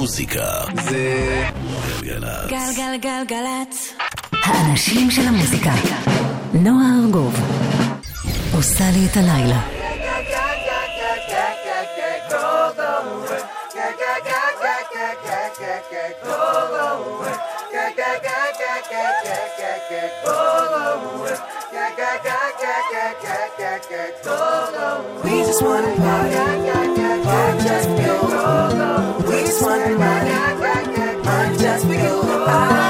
המוזיקה זה גלגלצ. גלגלגלגלצ. האנשים של המוזיקה. נועה ארגוב עושה לי את הלילה. We just wanna party, party just you. We just wanna party, party just you.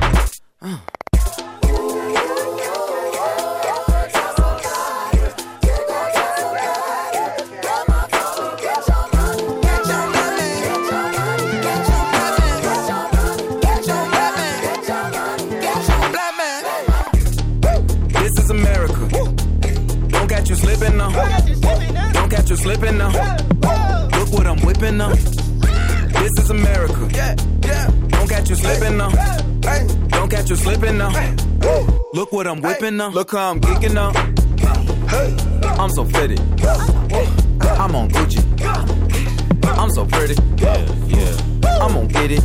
I'm whipping now. Look how I'm geeking now. I'm so fitted. I'm on Gucci. I'm so pretty. Yeah, yeah. I'm gonna get it.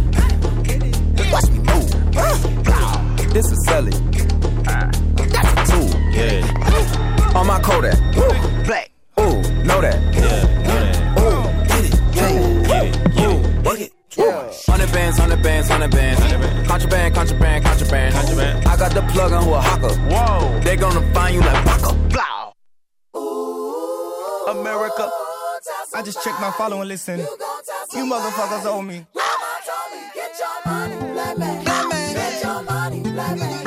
Watch me move. This is Sally. Ah. That's a tool. Yeah. On my Kodak. follow and listen. You, you motherfuckers owe me. Get your money, black man. Get your money, black man.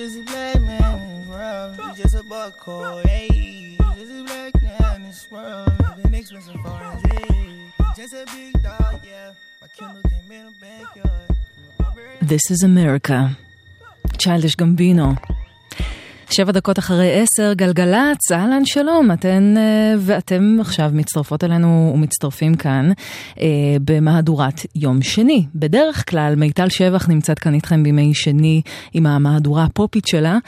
just a black man in this world. You just a hey. You just a black man in this world. Expensive. Just a big dog, yeah. My Kindle came in a backyard. This is America. Childish Gambino. שבע דקות אחרי עשר, גלגלצ, אהלן שלום, אתן אה, ואתם עכשיו מצטרפות אלינו ומצטרפים כאן אה, במהדורת יום שני. בדרך כלל מיטל שבח נמצאת כאן איתכם בימי שני עם המהדורה הפופית שלה,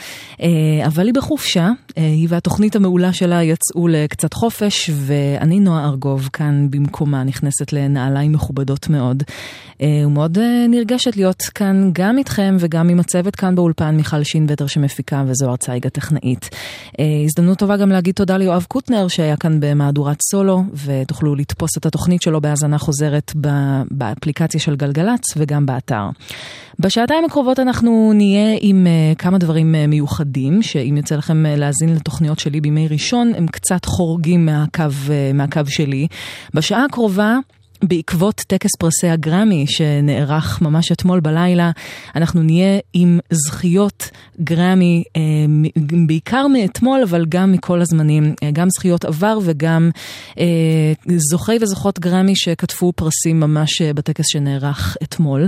אה, אבל היא בחופשה, אה, היא והתוכנית המעולה שלה יצאו לקצת חופש, ואני נועה ארגוב כאן במקומה, נכנסת לנעליים מכובדות מאוד, ומאוד אה, נרגשת להיות כאן גם איתכם וגם עם הצוות כאן באולפן, מיכל שינווטר שמפיקה וזוהר צייג הטכנאית. אה, הזדמנות טובה גם להגיד תודה ליואב קוטנר שהיה כאן במהדורת סולו, ותוכלו לתפוס את התוכנית שלו בהאזנה חוזרת באפליקציה של גלגלצ וגם באתר. בשעתיים הקרובות אנחנו נהיה עם כמה דברים מיוחדים, שאם יוצא לכם להאזין לתוכניות שלי בימי ראשון, הם קצת חורגים מהקו, מהקו שלי. בשעה הקרובה... בעקבות טקס פרסי הגרמי שנערך ממש אתמול בלילה, אנחנו נהיה עם זכיות גרמי, אה, בעיקר מאתמול, אבל גם מכל הזמנים, אה, גם זכיות עבר וגם אה, זוכי וזוכות גרמי שכתבו פרסים ממש בטקס שנערך אתמול.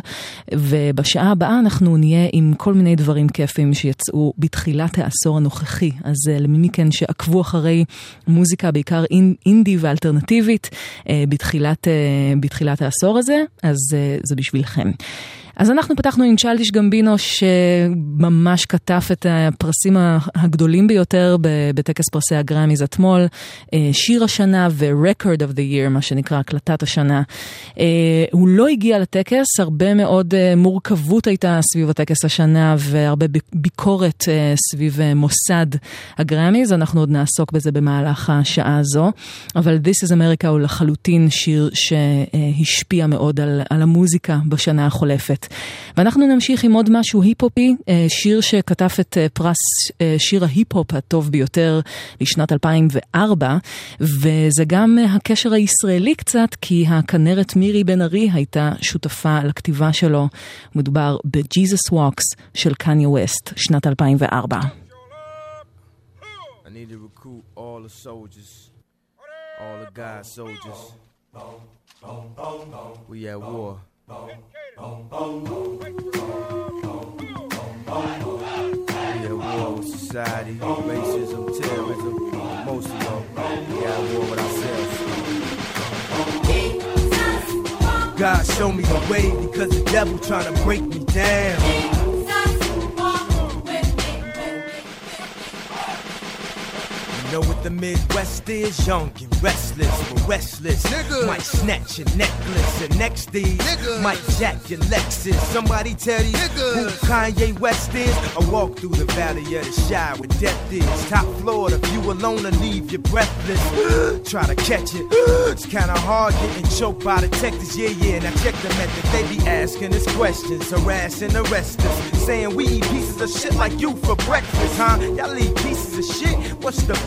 ובשעה הבאה אנחנו נהיה עם כל מיני דברים כיפים שיצאו בתחילת העשור הנוכחי. אז למי מכן שעקבו אחרי מוזיקה, בעיקר אינ, אינדי ואלטרנטיבית, בתחילת, בתחילת העשור הזה, אז אה, זה בשבילכם. אז אנחנו פתחנו עם צ'לדיש גמבינו שממש כתב את הפרסים הגדולים ביותר בטקס פרסי הגרמיז אתמול, אה, שיר השנה ו-record of the year, מה שנקרא הקלטת השנה. אה, הוא לא הגיע לטקס, הרבה מאוד אה, מורכבות הייתה סביב הטקס השנה והרבה ביקורת סביב מוסד הגרמיז, אנחנו עוד נעסוק בזה במהלך השעה הזו, אבל This is America הוא לחלוטין שיר שהשפיע מאוד על, על המוזיקה בשנה החולפת. ואנחנו נמשיך עם עוד משהו היפ-הופי, אה, שיר שכתב את אה, פרס אה, שיר ההיפ-הופ הטוב ביותר לשנת 2004, וזה גם הקשר הישראלי קצת, כי הכנרת מירי בן ארי הייתה שותפה לכתיבה שלו. מדובר ב-Jesus Walks של קניה ווסט, שנת 2004. I need to recruit all the soldiers, all the God soldiers. We at war. We at war society, racism, terrorism. Most of all, we at war with ourselves. God show me the way because the devil trying to break me down. Know what the Midwest is? Young and restless, but restless. Nigga. Might snatch your necklace and next thing might jack your Lexus. Somebody tell you who Kanye West is? I walk through the valley of the shy where death is. Top floor, the view alone will leave you breathless. Try to catch it. It's kinda hard getting choked by detectives. Yeah, yeah, now check the method. They be asking us questions, harassing the rest us. Saying we eat pieces of shit like you for breakfast, huh? Y'all eat pieces of shit? What's the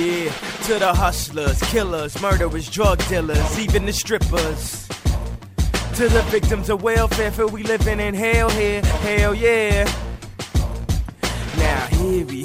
Yeah, to the hustlers, killers, murderers, drug dealers, even the strippers. To the victims of welfare, for we living in hell here, hell yeah. Now here me,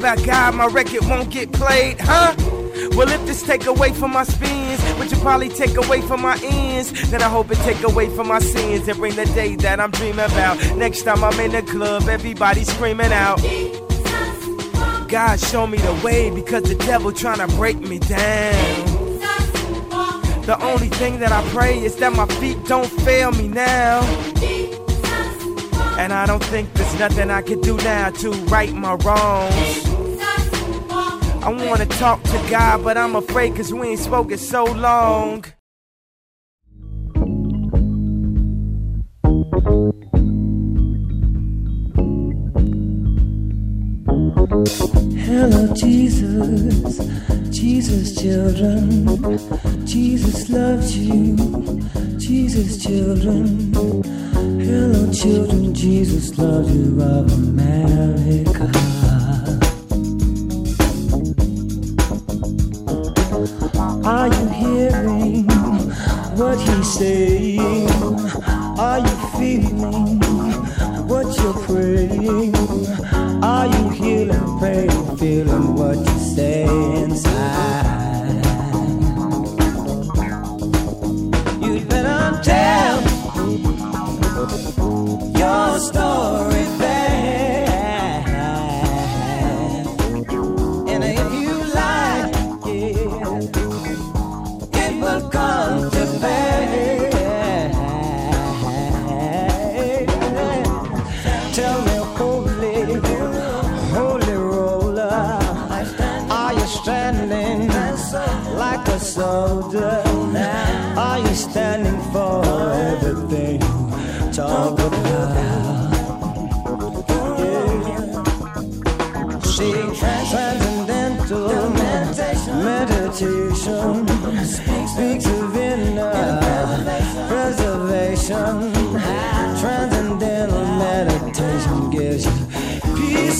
God, my record won't get played, huh? Well, if this take away from my spins, which will probably take away from my ends, then I hope it take away from my sins and bring the day that I'm dreaming about. Next time I'm in the club, everybody screaming out. God show me the way because the devil trying to break me down. The only thing that I pray is that my feet don't fail me now. And I don't think there's nothing I can do now to right my wrongs. I wanna talk to God, but I'm afraid cause we ain't spoken so long. Hello, Jesus, Jesus, children. Jesus loves you, Jesus, children. Hello, children, Jesus loves you of America. Are you hearing what he's saying? Are you feeling what you're praying? Are you healing pain, feeling what you say inside? You'd better tell your story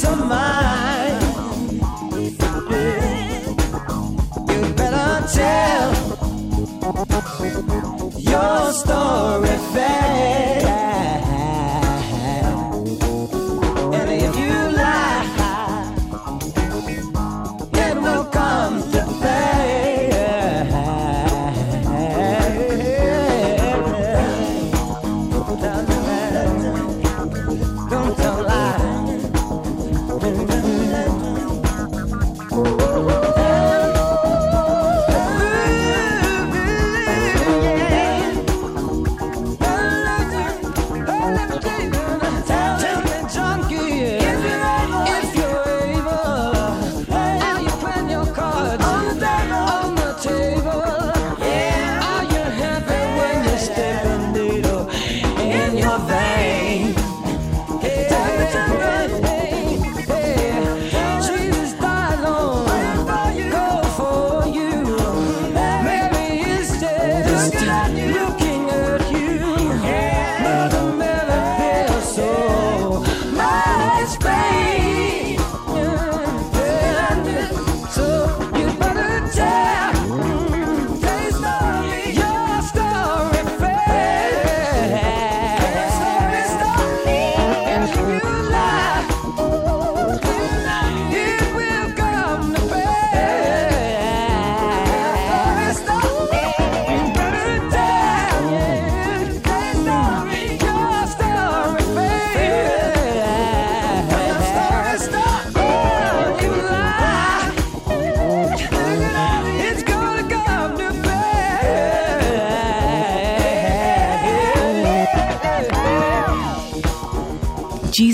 some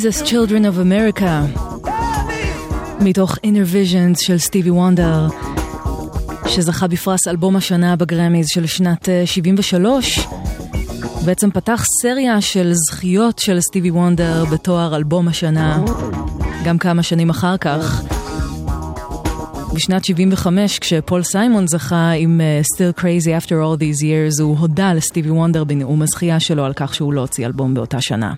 Jesus Children of America, מתוך Inner Visions של סטיבי וונדר, שזכה בפרס אלבום השנה בגרמיז של שנת אה, 73. בעצם פתח סריה של זכיות של סטיבי וונדר בתואר אלבום השנה, גם כמה שנים אחר כך. בשנת 75, כשפול סיימון זכה עם uh, Still Crazy After All These Years, הוא הודה לסטיבי וונדר בנאום הזכייה שלו על כך שהוא לא הוציא אלבום באותה שנה.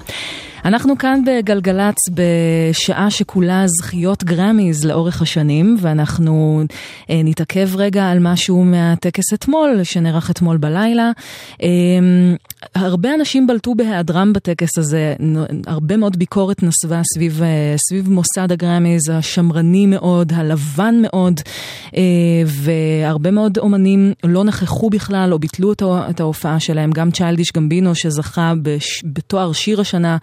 אנחנו כאן בגלגלצ בשעה שכולה זכיות גרמיז לאורך השנים, ואנחנו אה, נתעכב רגע על משהו מהטקס אתמול, שנערך אתמול בלילה. אה, הרבה אנשים בלטו בהיעדרם בטקס הזה, הרבה מאוד ביקורת נסבה סביב, אה, סביב מוסד הגרמיז השמרני מאוד, הלבן מאוד, אה, והרבה מאוד אומנים לא נכחו בכלל או ביטלו את ההופעה שלהם. גם צ'יילדיש גמבינו שזכה בתואר שיר השנה,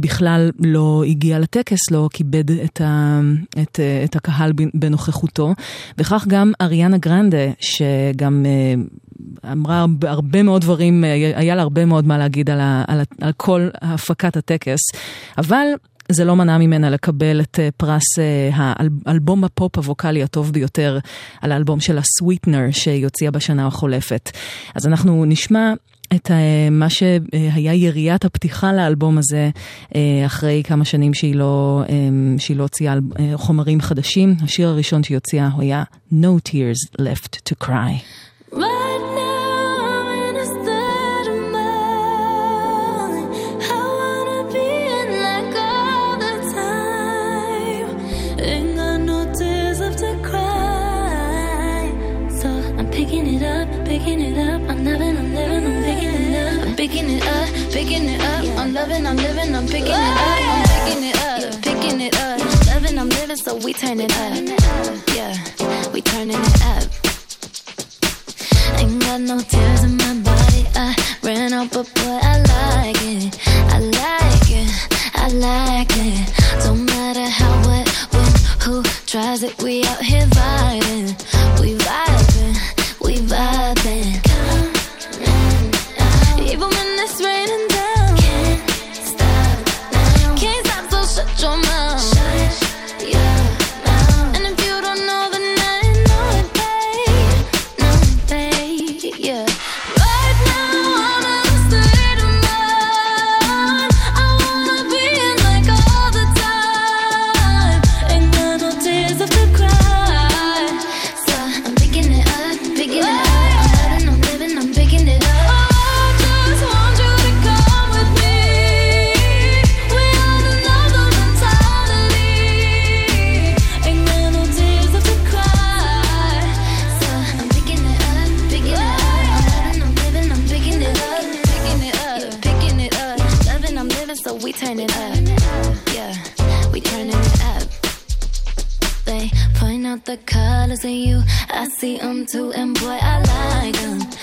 בכלל לא הגיע לטקס, לא כיבד את, ה, את, אה, את הקהל בנוכחותו. וכך גם אריאנה גרנדה, שגם אה, אמרה הרבה- מאוד דברים, אה, היה לה הרבה מאוד מה להגיד על, ה, על, ה, על כל הפקת הטקס, אבל זה לא מנע ממנה לקבל את אה, פרס אה, האלבום הפופ הווקאלי הטוב ביותר על האלבום שלה, Sweetener, שהיא הוציאה בשנה החולפת. אז אנחנו נשמע את אה, מה שהיה יריית הפתיחה לאלבום הזה, אה, אחרי כמה שנים שהיא לא, אה, שהיא לא הוציאה חומרים חדשים. השיר הראשון שהיא הוציאה הוא היה No Tears Left to Cry. Picking it up, picking it up. I'm loving, I'm living, I'm living. picking it up. I'm loving, I'm living, I'm picking it up. I'm picking it up, picking it up. Loving, I'm living, so we turn it up. Yeah, we turning it up. Ain't got no tears in my body. I ran out, but boy, I like it. I like it. I like it. Don't matter how, what, when, who tries it. We out here vibing out the colors of you. I see them too, and boy, I like them.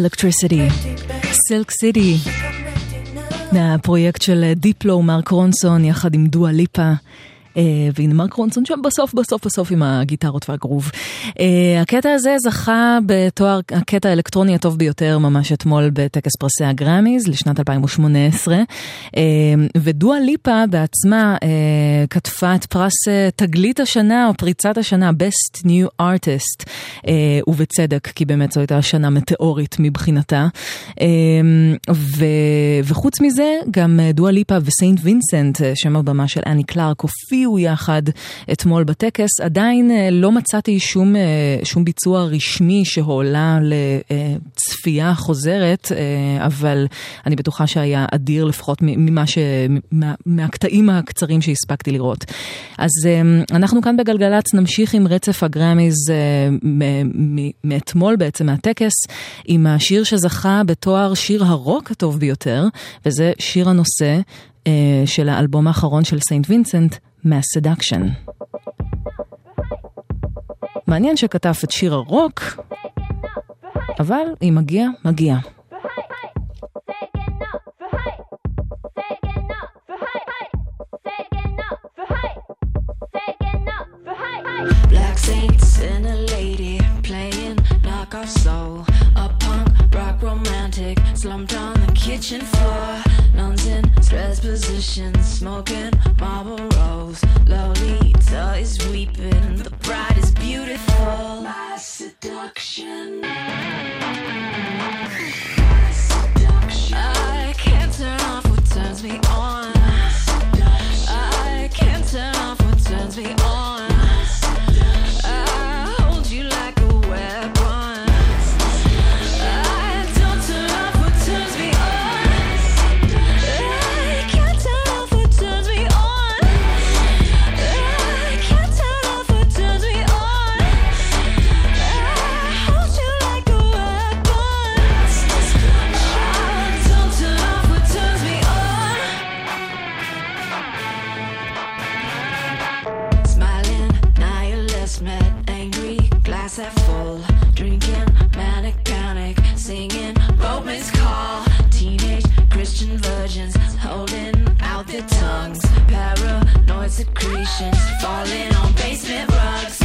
Electricity, סילק סיטי, מהפרויקט של דיפלו, מרק רונסון, יחד עם דואה ליפה. אה, והנה מרק רונסון שם בסוף בסוף בסוף עם הגיטרות והגרוב. אה, הקטע הזה זכה בתואר הקטע האלקטרוני הטוב ביותר ממש אתמול בטקס פרסי הגראמיז לשנת 2018. אה, ודואה ליפה בעצמה כתבה את פרס תגלית השנה או פריצת השנה Best New Artist ובצדק כי באמת זו הייתה שנה מטאורית מבחינתה. ו, וחוץ מזה גם אה, דואה ליפה וסיינט וינסנט שם הבמה של אני קלארק הופיעו יחד אתמול בטקס. עדיין אה, לא מצאתי שום, אה, שום ביצוע רשמי שהועלה לצפייה חוזרת, אה, אבל אני בטוחה שהיה אדיר לפחות ממה ש... מה, מהקטעים הקצרים שהספקתי לראות. אז אנחנו כאן בגלגלצ נמשיך עם רצף מ- מאתמול בעצם מהטקס, עם השיר שזכה בתואר שיר הרוק הטוב ביותר, וזה שיר הנושא של האלבום האחרון של סיינט וינסנט, Seduction. מעניין שכתב את שיר הרוק, אבל אם מגיע, מגיע. Black saints and a lady playing knockoff soul. Romantic slumped on the kitchen floor. Nuns in stress positions, smoking marble rolls. Lolita is weeping, the bride is beautiful. My seduction. Their tongues. Paranoid secretions falling on basement rugs.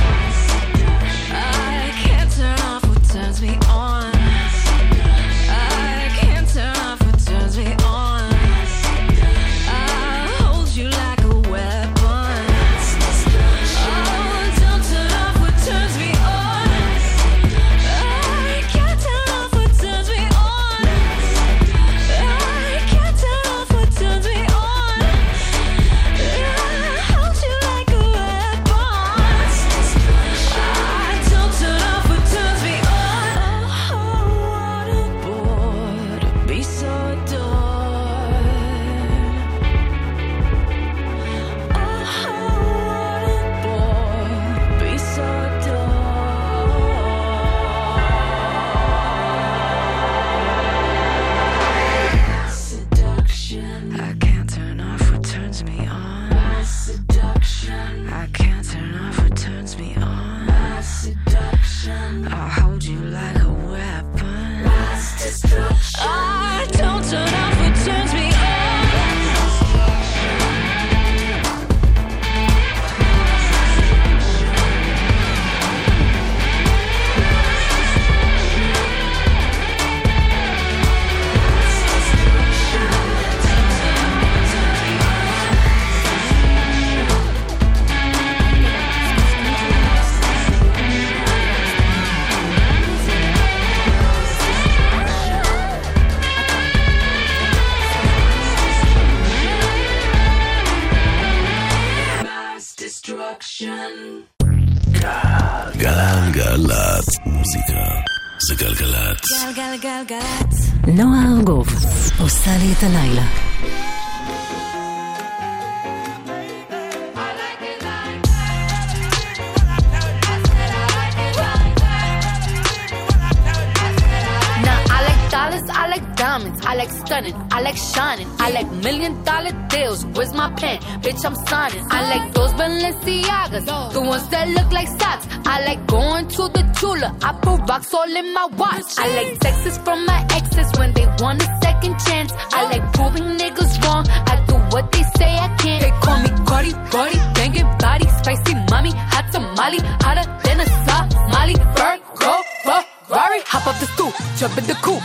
Balenciagas, the ones that look like socks. I like going to the Tula, I put rocks all in my watch. I like texts from my exes when they want a second chance. I like proving niggas wrong. I do what they say I can't. They call me Cardi, Cardi, banging body, spicy mommy, hot tamale, hotter than a Somali. Virgo, Ferrari, hop up the stoop, jump in the coupe.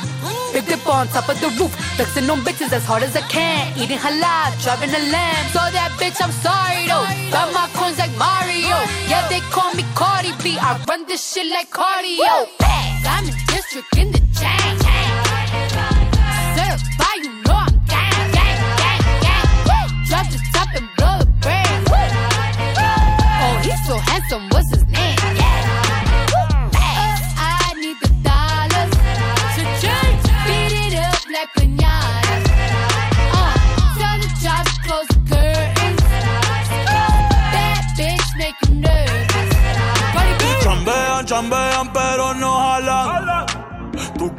Big dip on top of the roof, flexing on bitches as hard as I can. Eating halal, driving a lamb. So that bitch, I'm sorry though. Got my they call me Cardi B. I run this shit like cardio. I'm in district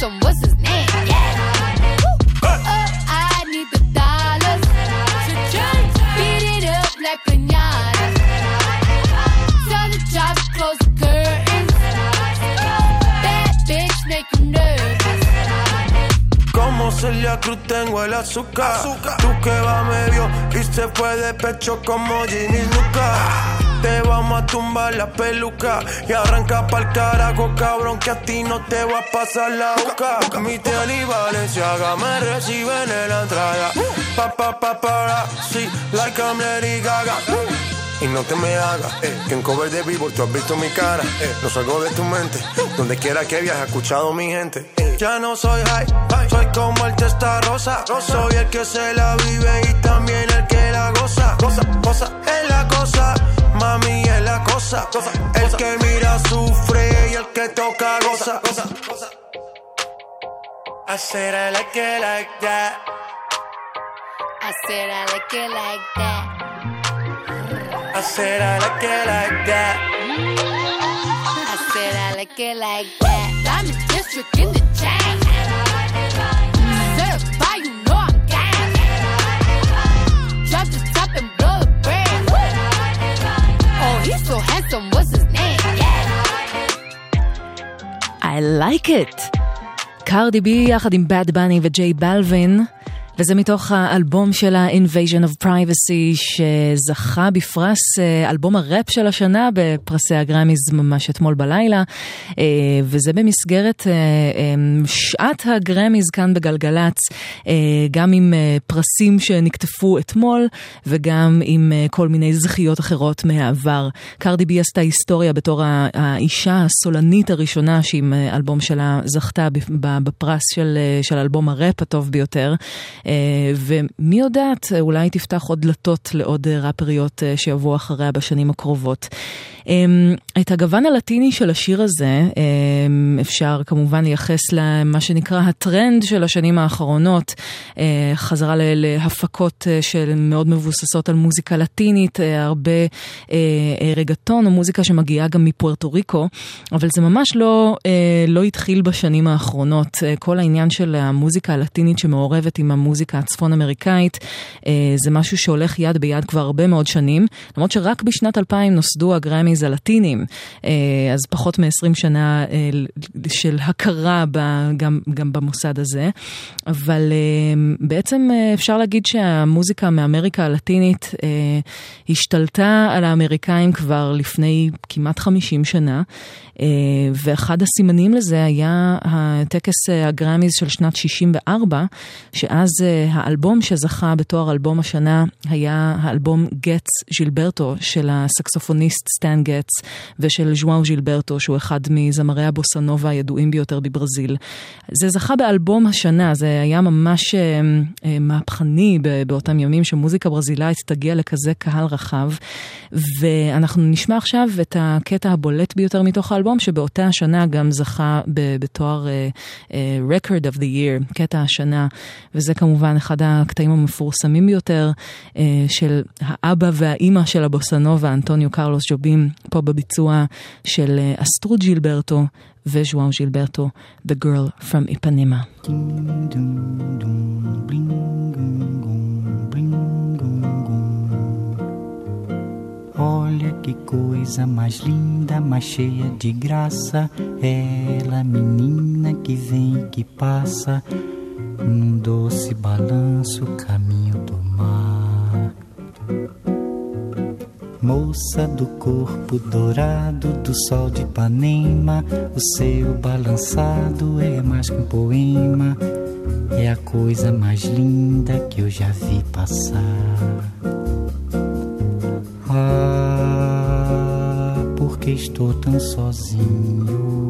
He's so handsome, what's his name? Oh, I need the dollars to change. Beat it up like pinata. Tell the job close the curtains. Bad bitch make you nervous. Como Celia Cruz tengo el azúcar. Tú que va medio y se fue de pecho como Ginny Luca. Te vamos a tumbar la peluca y arranca pa'l carajo, cabrón, que a ti no te va a pasar la boca. Mi tele y Valenciaga me reciben en la entrada. Pa, pa, pa, para, sí, like I'm Lady Gaga. Y no te me hagas, eh, que en cover de vivo tú has visto mi cara. Eh, no salgo de tu mente, donde quiera que viajes, escuchado mi gente. Eh, ya no soy high, soy como el testa rosa. Soy el que se la vive y también el que la goza. Cosa, cosa, es la cosa, mami es la cosa. El que mira sufre y el que toca goza. I said I like it like that. I said I like it like that. I said I like it like that. I said I like it like that. I'm in district in the chain. He's so handsome, what's his name? I like it. קרדי בי יחד עם בad בני וג'יי בלווין, וזה מתוך האלבום שלה Invasion of Privacy, שזכה בפרס אה, אלבום הראפ של השנה בפרסי הגרמיז ממש אתמול בלילה, אה, וזה במסגרת אה, שעת הגרמיז כאן בגלגלצ, גם עם פרסים שנקטפו אתמול, וגם עם כל מיני זכיות אחרות מהעבר. קרדי בי עשתה היסטוריה בתור האישה הסולנית הראשונה שעם אלבום שלה זכתה בפרס של, של אלבום הראפ הטוב ביותר. ומי יודעת, אולי תפתח עוד דלתות לעוד אה, ראפריות אה, שיבואו אחריה בשנים הקרובות. אמ, את הגוון הלטיני של השיר הזה אמ, אפשר כמובן לייחס למה שנקרא הטרנד של השנים האחרונות, אה, חזרה להפקות אה, של מאוד מבוססות על מוזיקה לטינית, אה, הרבה אה, אה, רגטון או מוזיקה שמגיעה גם מפוארטו ריקו, אבל זה ממש לא, אה, לא התחיל בשנים האחרונות. אה, כל העניין של המוזיקה הלטינית שמעורבת עם המוזיקה הצפון אמריקאית, אה, זה משהו שהולך יד ביד כבר הרבה מאוד שנים, למרות שרק בשנת 2000 נוסדו הגרמיז הלטינים, אה, אז פחות מ-20 שנה אה, של הכרה ב, גם, גם במוסד הזה, אבל אה, בעצם אה, אפשר להגיד שהמוזיקה מאמריקה הלטינית אה, השתלטה על האמריקאים כבר לפני כמעט 50 שנה, אה, ואחד הסימנים לזה היה הטקס אה, הגרמיז של שנת 64, שאז האלבום שזכה בתואר אלבום השנה היה האלבום גטס ז'ילברטו של הסקסופוניסט סטן גטס ושל ז'ואאו ז'ילברטו, שהוא אחד מזמרי הבוסנובה הידועים ביותר בברזיל. זה זכה באלבום השנה, זה היה ממש אה, אה, מהפכני באותם ימים שמוזיקה ברזילאית תגיע לכזה קהל רחב. ואנחנו נשמע עכשיו את הקטע הבולט ביותר מתוך האלבום, שבאותה השנה גם זכה בתואר uh, uh, Record of the Year, קטע השנה, וזה כמובן אחד הקטעים המפורסמים ביותר uh, של האבא והאימא של הבוסנובה, אנטוניו קרלוס ג'ובים, פה בביצוע של uh, אסטרוד ג'ילברטו וז'ואאו ג'ילברטו, The Girl from Ipanema. Olha que coisa mais linda, mais cheia de graça. Ela, menina que vem e que passa, num doce balanço, caminho do mar. Moça do corpo dourado do sol de Ipanema, o seu balançado é mais que um poema, é a coisa mais linda que eu já vi passar. Ah, porque estou tão sozinho.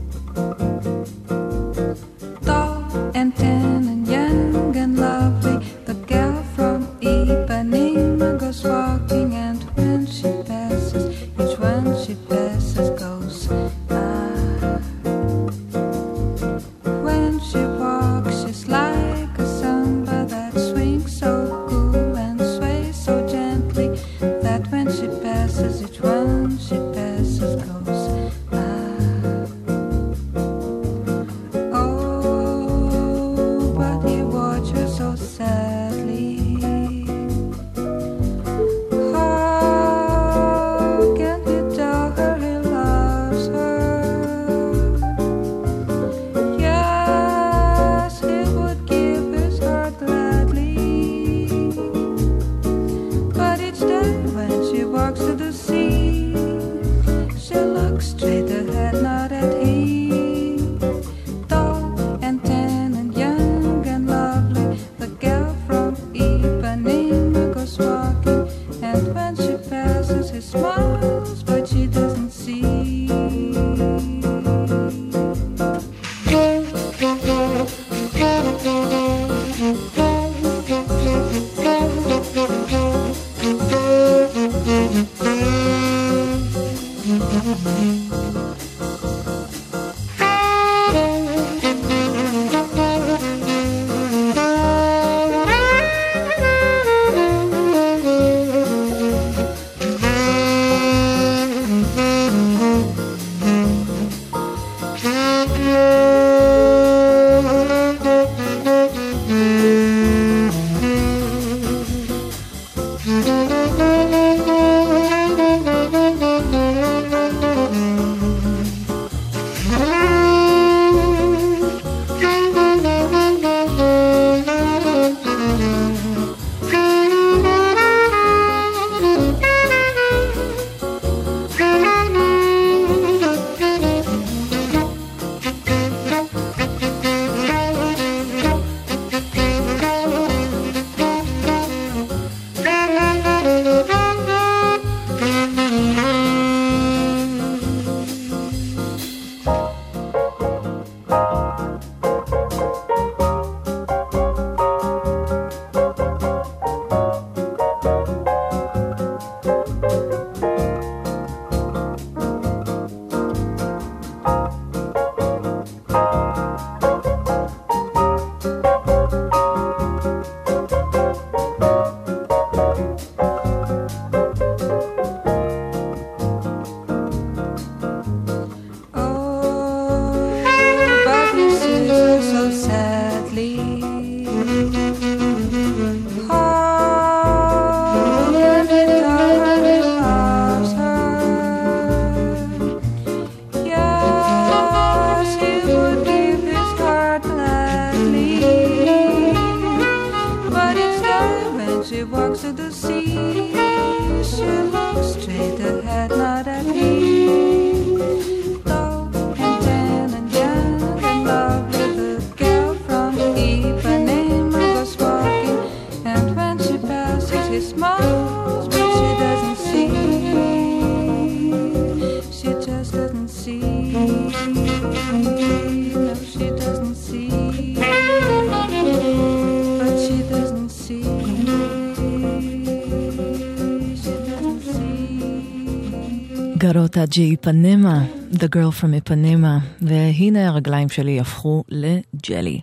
See. Garota de Ipanema, The Girl from Ipanema, והנה הרגליים שלי הפכו לג'לי.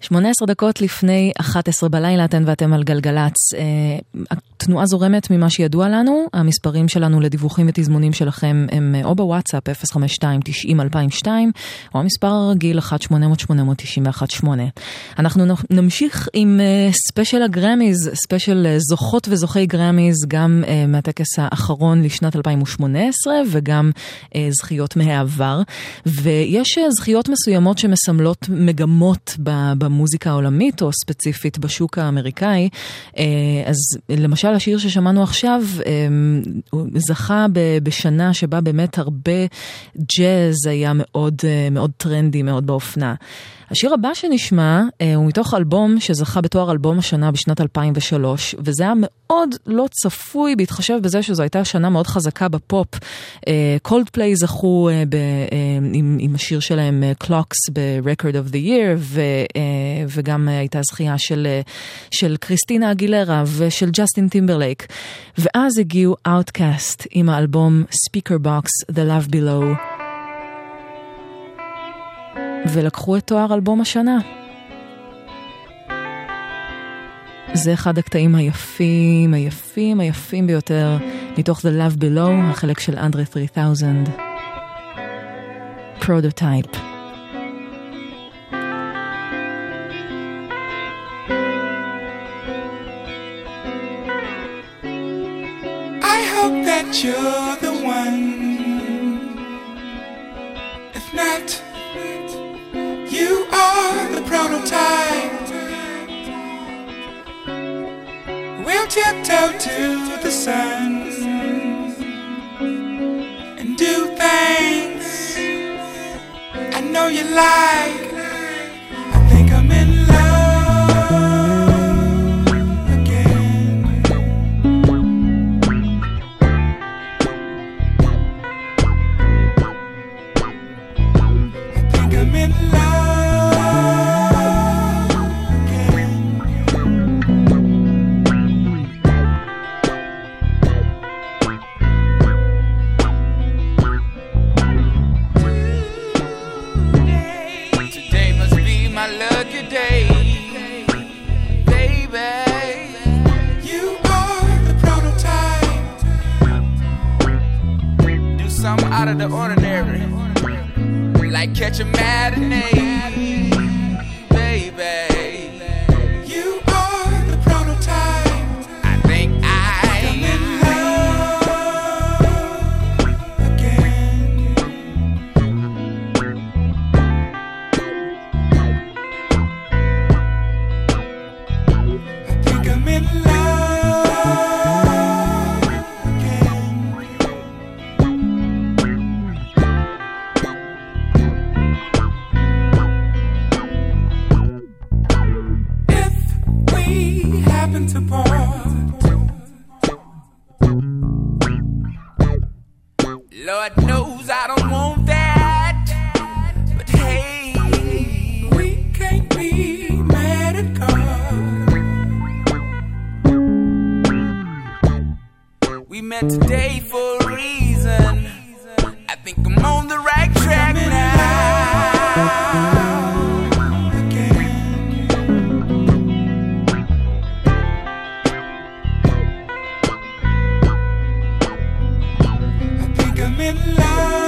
18 דקות לפני 11 בלילה, אתן ואתם על גלגלצ. אה, התנועה זורמת ממה שידוע לנו, המספרים שלנו לדיווחים ותזמונים שלכם הם אה, או בוואטסאפ 052-90-2002, או המספר הרגיל 1-800-891-8. אנחנו נמשיך עם ספיישל הגרמיז, ספיישל זוכות וזוכי גרמיז, גם אה, מהטקס האחרון לשנת 2018 וגם אה, זכיות מהעבר. ויש אה, זכיות מסוימות שמסמלות מגמות במוזיקה העולמית, או ספציפית בשוק האמריקאי. אז למשל השיר ששמענו עכשיו הוא זכה בשנה שבה באמת הרבה ג'אז היה מאוד, מאוד טרנדי, מאוד באופנה. השיר הבא שנשמע אה, הוא מתוך אלבום שזכה בתואר אלבום השנה בשנת 2003, וזה היה מאוד לא צפוי בהתחשב בזה שזו הייתה שנה מאוד חזקה בפופ. קולדפליי זכו אה, ב, אה, עם, עם השיר שלהם אה, Clocks ב-Record of the Year, ו, אה, וגם אה, הייתה זכייה של, אה, של קריסטינה אגילרה ושל ג'סטין טימברלייק. ואז הגיעו Outkast עם האלבום Speakerboxxx The Love Below. ולקחו את תואר אלבום השנה. זה אחד הקטעים היפים, היפים, היפים ביותר, מתוך The Love Below, החלק של אנדרה 3000. פרוטוטייפ. I hope that you're the one. If not, are the prototype. We'll tiptoe to the sun and do things I know you like. Something out of the ordinary, like catch a matinee, been lying.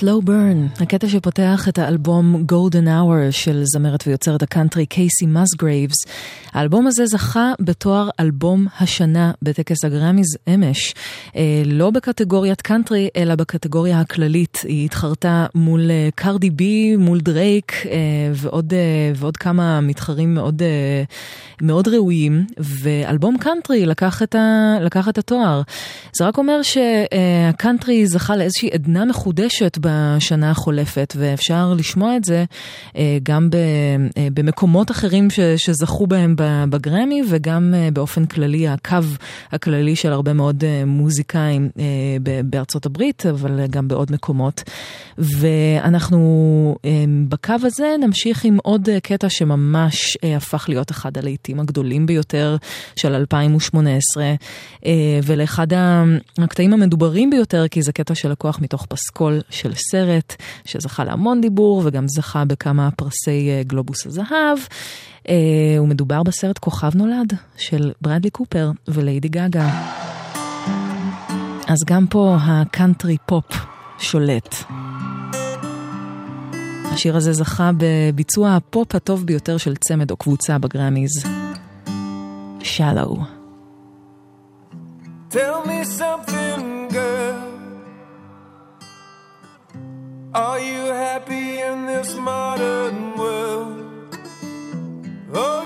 Slow Burn, הקטע שפותח את האלבום Golden Hour של זמרת ויוצרת הקאנטרי קייסי מסגרייבס. האלבום הזה זכה בתואר אלבום השנה בטקס הגרמיז אמש, אה, לא בקטגוריית קאנטרי, אלא בקטגוריה הכללית. היא התחרתה מול אה, קרדי בי, מול דרייק אה, ועוד, ועוד כמה מתחרים מאוד, מאוד ראויים, ואלבום קאנטרי לקח את, ה, לקח את התואר. זה רק אומר שהקאנטרי זכה לאיזושהי עדנה מחודשת בשנה החולפת, ואפשר לשמוע את זה גם במקומות אחרים ש- שזכו בהם ב- בגרמי, וגם אה, באופן כללי, הקו הכללי של הרבה מאוד אה, מוזיקאים אה, בארצות הברית, אבל גם בעוד מקומות. ואנחנו בקו הזה נמשיך עם עוד קטע שממש הפך להיות אחד הלהיטים הגדולים ביותר של 2018, אה, ולאחד הקטעים המדוברים ביותר, כי זה קטע שלקוח מתוך פסקול של סרט, שזכה להמון דיבור וגם זכה בכמה פרסי גלובוס הזהב. אה, ומדובר בסרט כוכב נולד של ברדלי קופר וליידי גגה. אז גם פה הקאנטרי פופ שולט. השיר הזה זכה בביצוע הפופ הטוב ביותר של צמד או קבוצה בגרמיז. שלו. Tell me something, girl. Are you happy in this modern world? Or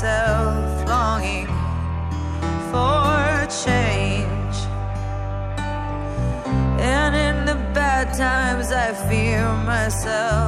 Myself longing for change. And in the bad times, I fear myself.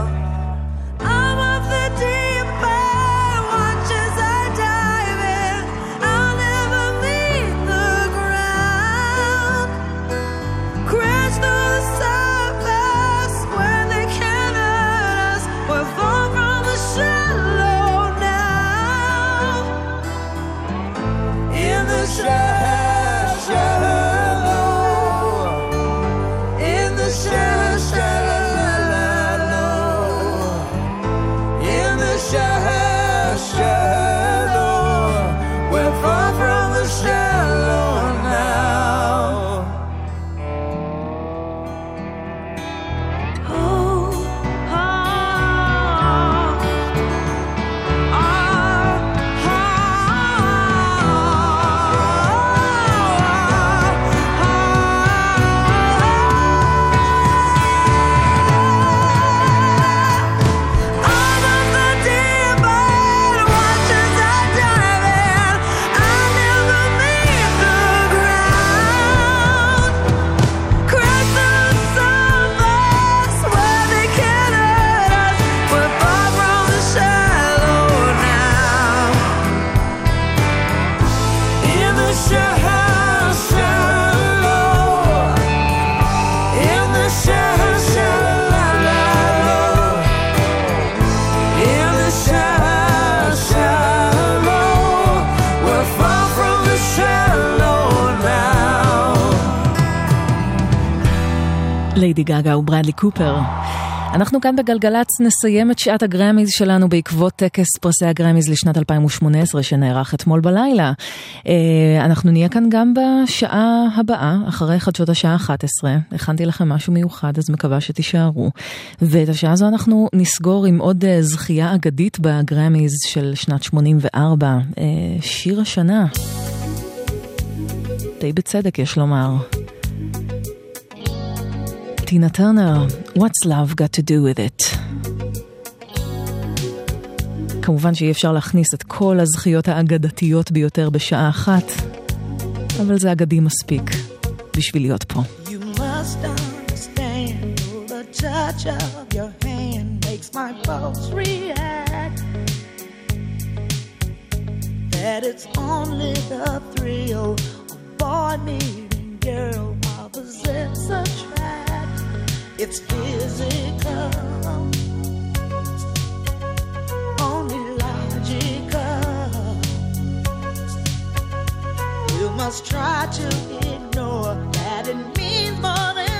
ליידי גאגה וברדלי קופר. אנחנו כאן בגלגלצ נסיים את שעת הגרמיז שלנו בעקבות טקס פרסי הגרמיז לשנת 2018 שנערך אתמול בלילה. אה, אנחנו נהיה כאן גם בשעה הבאה, אחרי חדשות השעה 11. הכנתי לכם משהו מיוחד, אז מקווה שתישארו. ואת השעה הזו אנחנו נסגור עם עוד אה, זכייה אגדית בגרמיז של שנת 84, אה, שיר השנה. די בצדק יש לומר. טינה טרנר, What's Love Got to Do With It. כמובן שאי אפשר להכניס את כל הזכיות האגדתיות ביותר בשעה אחת, אבל זה אגדי מספיק בשביל להיות פה. touch of your hand makes my pulse react. That it's only the thrill of boy meeting girl while possess attract. It's physical, only logical. You must try to ignore that it means more than.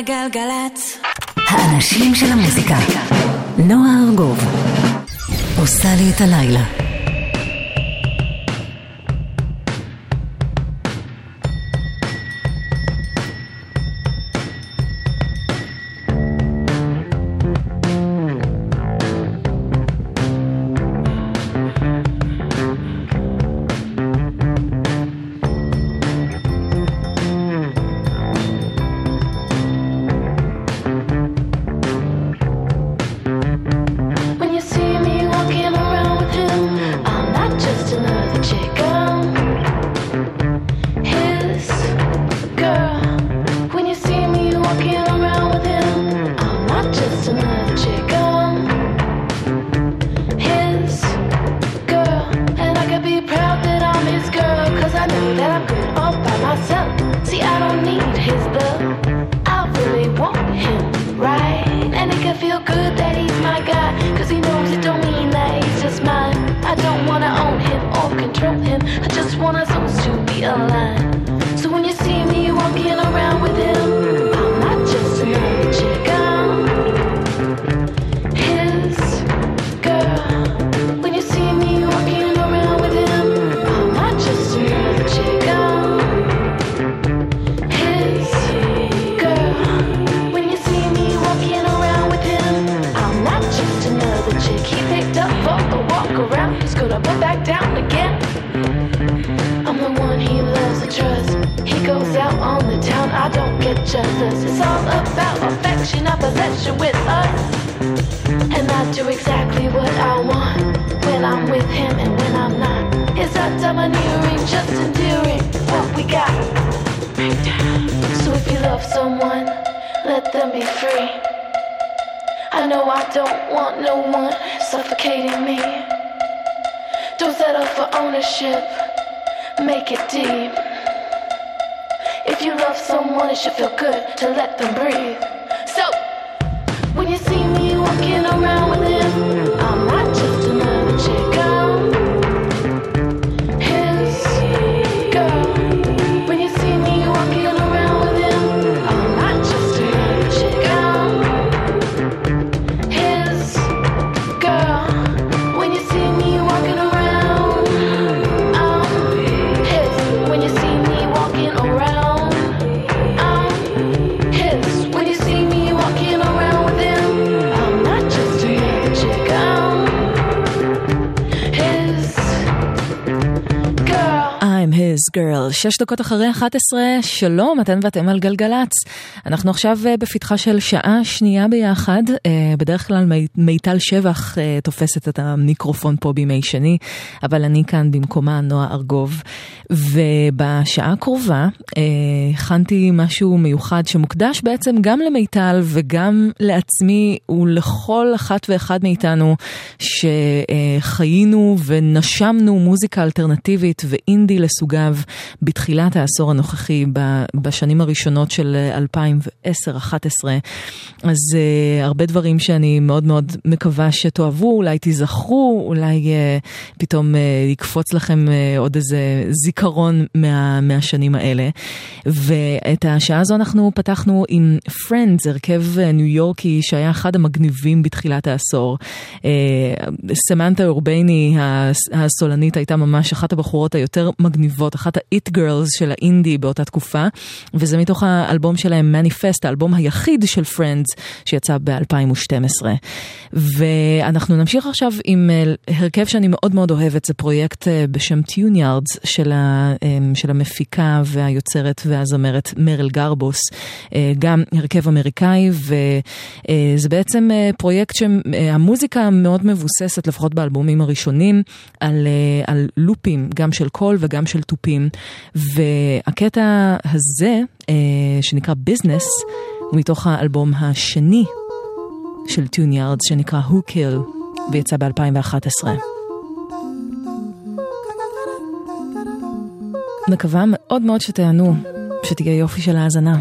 גלגלצ. האנשים של המוזיקה. נועה ארגוב. עושה לי את הלילה. שש דקות אחרי 11, שלום, אתן ואתם על גלגלצ. אנחנו עכשיו אה, בפתחה של שעה שנייה ביחד. אה, בדרך כלל מי- מיטל שבח אה, תופסת את המיקרופון פה בימי שני, אבל אני כאן במקומה נועה ארגוב. ובשעה הקרובה הכנתי משהו מיוחד שמוקדש בעצם גם למיטל וגם לעצמי ולכל אחת ואחד מאיתנו שחיינו ונשמנו מוזיקה אלטרנטיבית ואינדי לסוגיו בתחילת העשור הנוכחי, בשנים הראשונות של 2010-2011. אז uh, הרבה דברים שאני מאוד מאוד מקווה שתאהבו, אולי תיזכרו, אולי uh, פתאום uh, יקפוץ לכם עוד איזה זיכרון מה, מהשנים האלה. ואת השעה הזו אנחנו פתחנו עם Friends, הרכב אה, ניו יורקי שהיה אחד המגניבים בתחילת העשור. סמנטה אורבייני, הס- הסולנית, הייתה ממש אחת הבחורות היותר מגניבות, אחת ה-it girls של האינדי באותה תקופה, וזה מתוך האלבום שלהם מניפסט, האלבום היחיד של Friends שיצא ב-2012. ואנחנו נמשיך עכשיו עם אה, הרכב שאני מאוד מאוד אוהבת, זה פרויקט אה, בשם טיוניארדס של, אה, של המפיקה והיוצרת והזמרת מרל גרבוס, גם הרכב אמריקאי, וזה בעצם פרויקט שהמוזיקה מאוד מבוססת, לפחות באלבומים הראשונים, על, אה, על לופים, גם של קול וגם של תופים. והקטע הזה, אה, שנקרא Bizness, הוא מתוך האלבום השני של טיוניארדס, שנקרא Who Kill, ויצא ב-2011. מקווה מאוד מאוד שתהנו, שתהיה יופי של האזנה.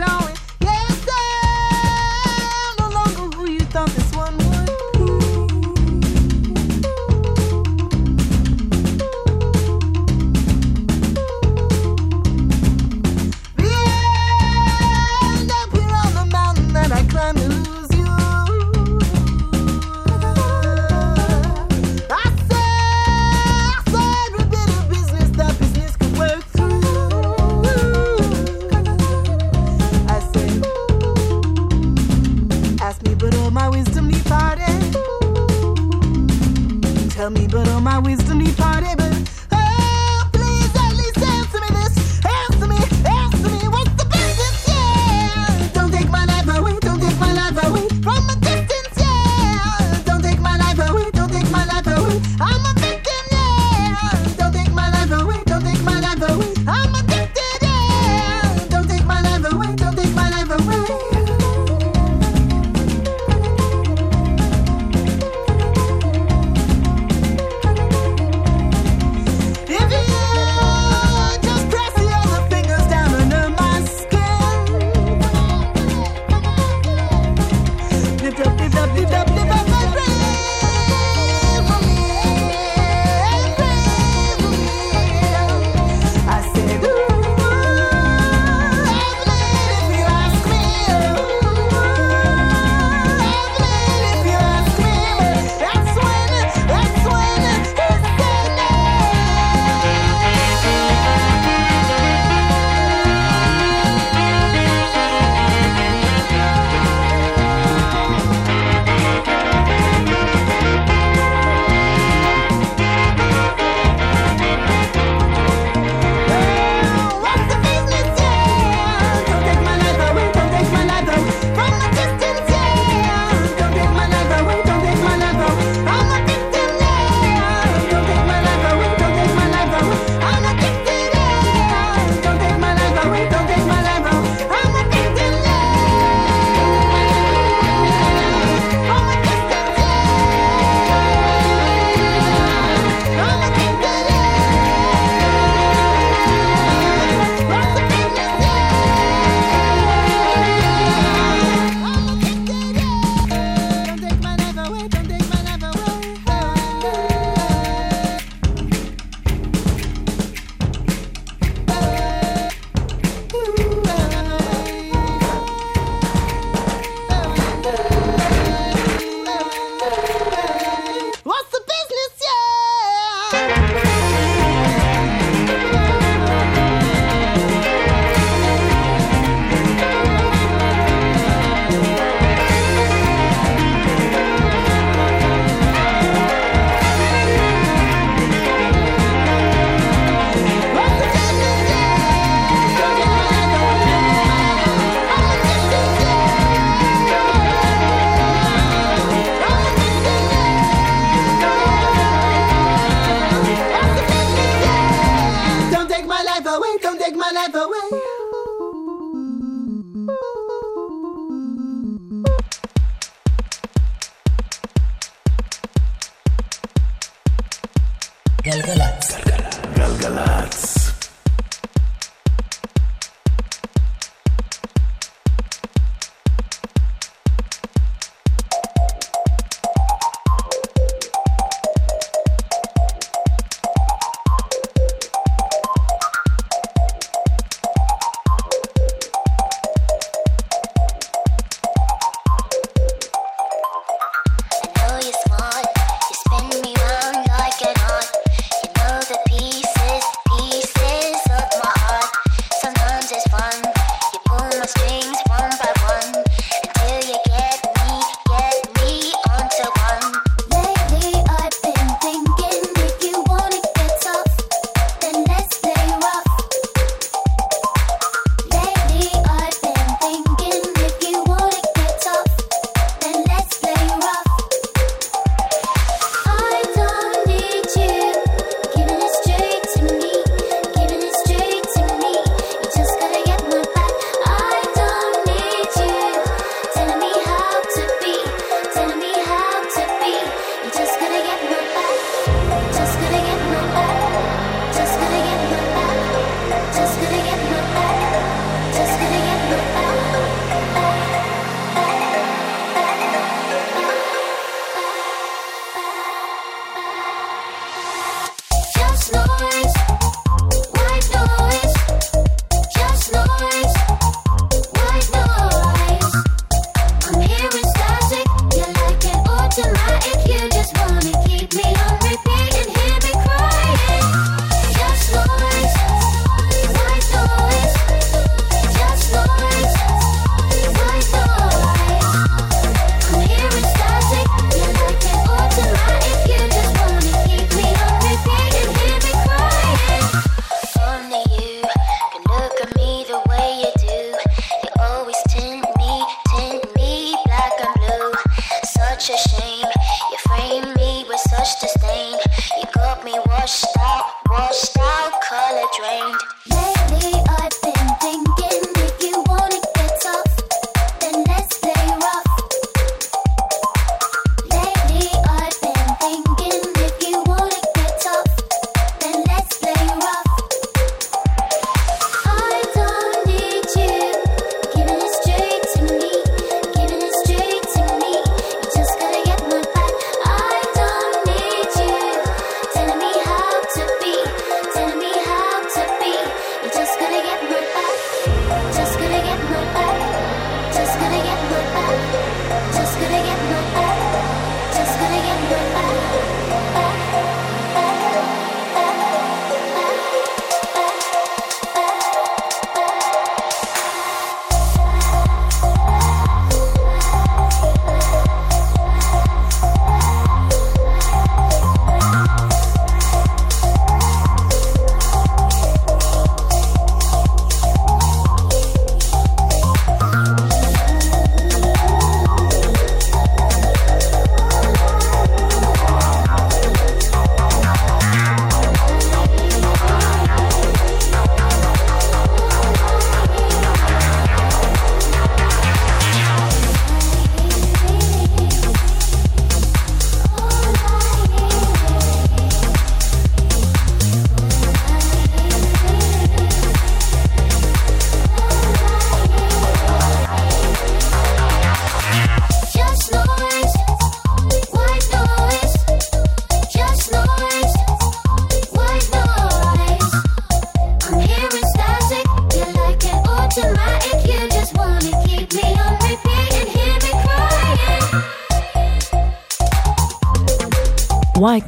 it on.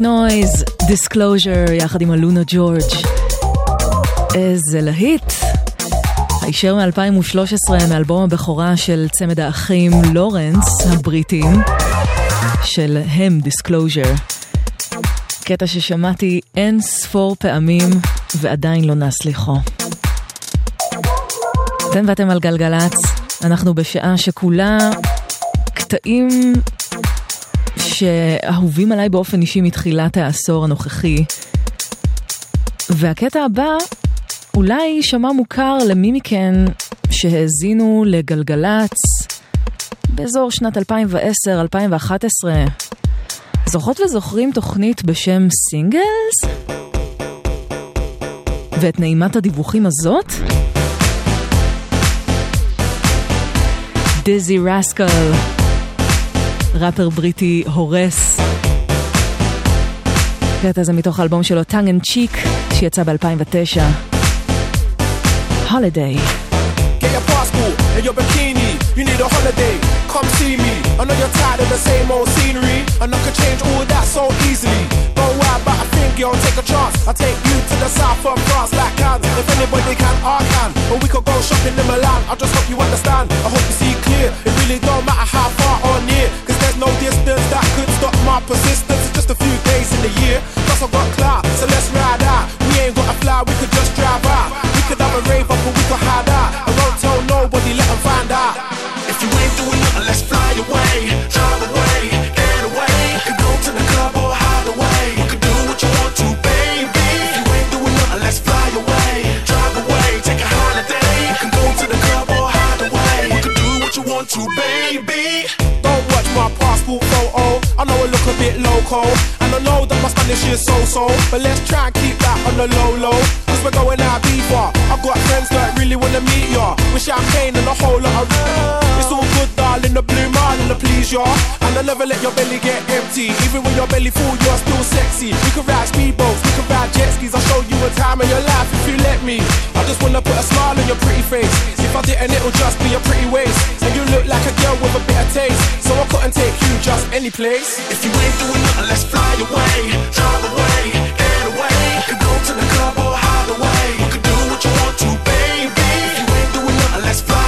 Noise, דיסקלוז'ר, יחד עם אלונה ג'ורג'. איזה להיט. הישר מ-2013 מאלבום הבכורה של צמד האחים לורנס הבריטים שהם דיסקלוז'ר. קטע ששמעתי אין ספור פעמים ועדיין לא נס לחו. אתן ואתם על גלגלצ, אנחנו בשעה שכולה קטעים שאהובים עליי באופן אישי מתחילת העשור הנוכחי. והקטע הבא אולי יישמע מוכר למי מכן שהאזינו לגלגלצ באזור שנת 2010-2011. זוכרות וזוכרים תוכנית בשם סינגלס? ואת נעימת הדיווחים הזאת? דיזי רסקל. ראפר בריטי הורס. הקטע הזה מתוך האלבום שלו, טאנג אנד צ'יק, שיצא ב-2009. holiday. Get your passport and your bikini. You need a holiday. Come see me. I know you're tired of the same old scenery, and I could change all that so easily. Don't worry about a thing, girl. Take a chance. I'll take you to the south of France, like Cannes. If anybody can, I can. Or we could go shopping in Milan. I just hope you understand. I hope you persistence. It's just a few days in the year. Plus I've got clout, I know I look a bit loco. And I know my Spanish is so-so. But let's try and keep that on the low-low. Cause we're going out deeper. I've got friends that really wanna meet ya. With champagne and a whole lot of It's all good, darling. The blue marlin to please ya. And I never let your belly get empty. Even when your belly full, you're still sexy. We can ride speedboats, we can ride jet skis. I'll show you a time of your life if you let me. I just wanna put a smile on your pretty face. If I didn't, it'll just be a pretty waist. And you look like a girl with a bit of taste. So I couldn't take you just any place. If you ain't doing nothing, let's fly away, Let's fly.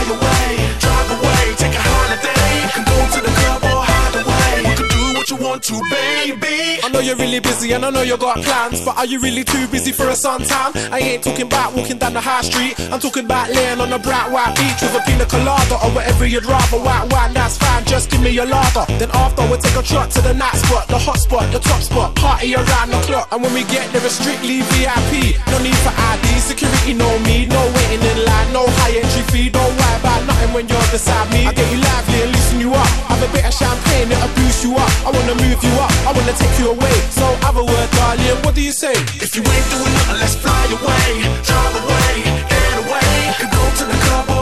Know you're really busy and I know you got plans, but are you really too busy for a suntan? I ain't talking about walking down the high street. I'm talking about laying on a bright white beach with a pina colada or whatever you'd rather. White wine, that's fine. Just give me your lager. Then after we'll take a trot to the night spot, the hot spot, the top spot, party around the clock. And when we get there, it's strictly VIP. No need for ID, security, no me, no waiting in line, no high entry fee. Don't worry about when you're beside me. I get you lively and loosen you up. Have a bit of champagne, it'll boost you up. I wanna move you up, I wanna take you away. So have a word, darling. What do you say? If you ain't doing nothing, let's fly away, drive away, get away. Could go to the club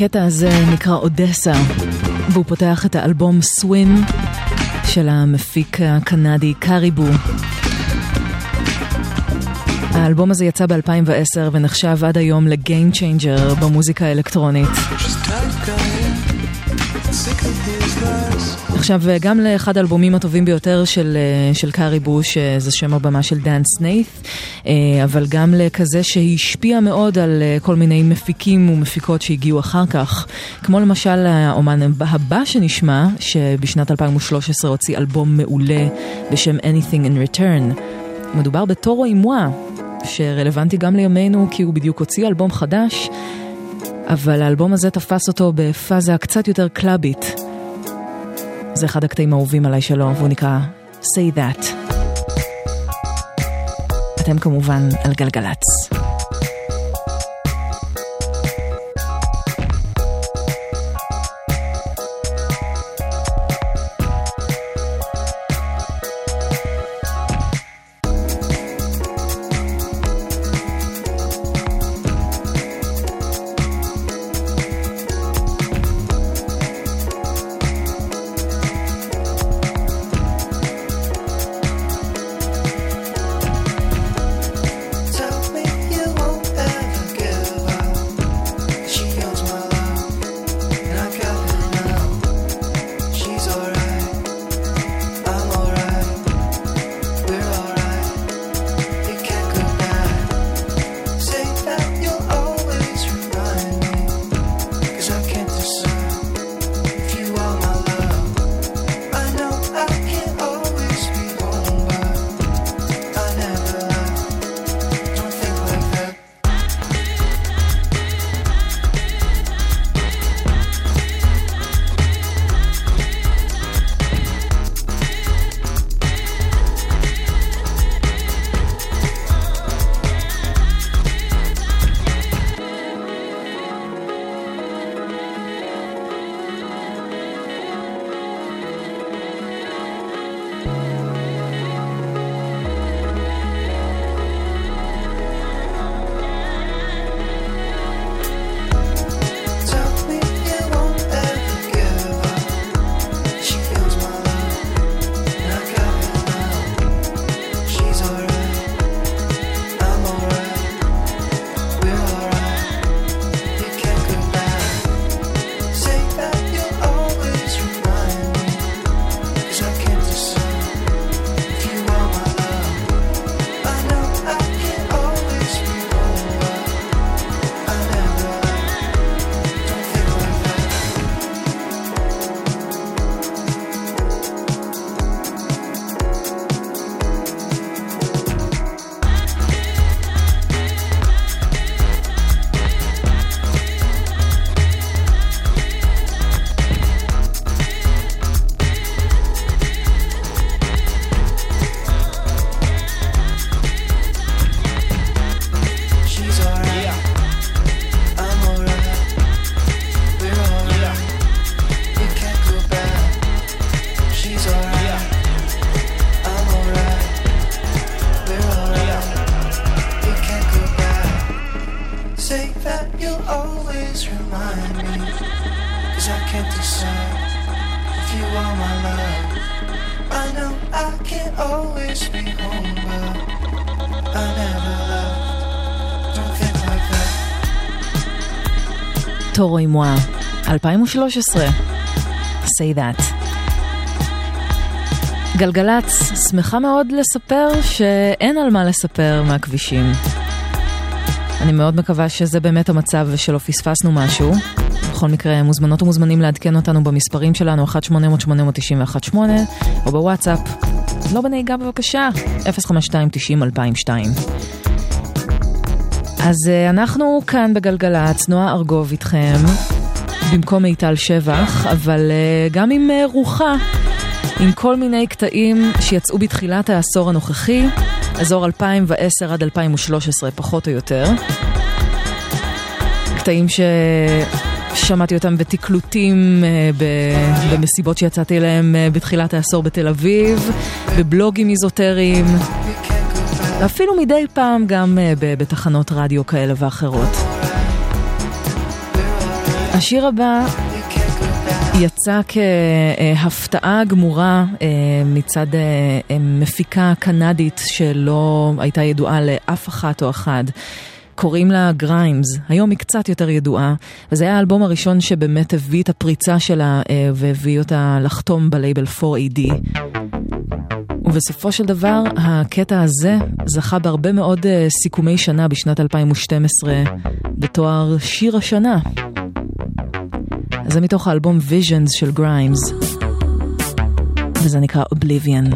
הקטע הזה נקרא אודסה, והוא פותח את האלבום Swim של המפיק הקנדי קאריבו. האלבום הזה יצא ב-2010 ונחשב עד היום ל game changer במוזיקה האלקטרונית. עכשיו, גם לאחד האלבומים הטובים ביותר של, אה, של קאריבו, שזה שם הבמה של דן סניית', אה, אבל גם לכזה שהשפיע מאוד על אה, כל מיני מפיקים ומפיקות שהגיעו אחר כך. כמו למשל האומן הבא שנשמע, שבשנת 2013 הוציא אלבום מעולה בשם Anything in Return. מדובר בטורו אימואה, שרלוונטי גם לימינו כי הוא בדיוק הוציא אלבום חדש, אבל האלבום הזה תפס אותו בפאזה קצת יותר קלאבית. זה אחד הקטעים האהובים עליי שלו, והוא נקרא Say That. אתם כמובן על גלגלצ. עם וואה, 2013. say that. גלגלצ, שמחה מאוד לספר שאין על מה לספר מהכבישים. אני מאוד מקווה שזה באמת המצב ושלא פספסנו משהו. בכל מקרה, מוזמנות ומוזמנים לעדכן אותנו במספרים שלנו 1-800-891-8 או בוואטסאפ. לא בנהיגה בבקשה, 052-90-2002. אז אה, אנחנו כאן בגלגלצ, נועה ארגוב איתכם, במקום מיטל שבח, אבל אה, גם עם אה, רוחה, עם כל מיני קטעים שיצאו בתחילת העשור הנוכחי, אזור 2010 עד 2013, פחות או יותר. קטעים ששמעתי אותם בתקלוטים במסיבות שיצאתי אליהם בתחילת העשור בתל אביב, בבלוגים איזוטריים, ואפילו מדי פעם גם אה, בתחנות רדיו כאלה ואחרות. השיר הבא יצא כהפתעה גמורה אה, מצד אה, מפיקה קנדית שלא הייתה ידועה לאף אחת או אחד. קוראים לה גריימס, היום היא קצת יותר ידועה, וזה היה האלבום הראשון שבאמת הביא את הפריצה שלה והביא אותה לחתום בלייבל 4AD. ובסופו של דבר, הקטע הזה זכה בהרבה מאוד אה, סיכומי שנה בשנת 2012 בתואר שיר השנה. זה מתוך האלבום Visions של גריימס, וזה נקרא Oblivion.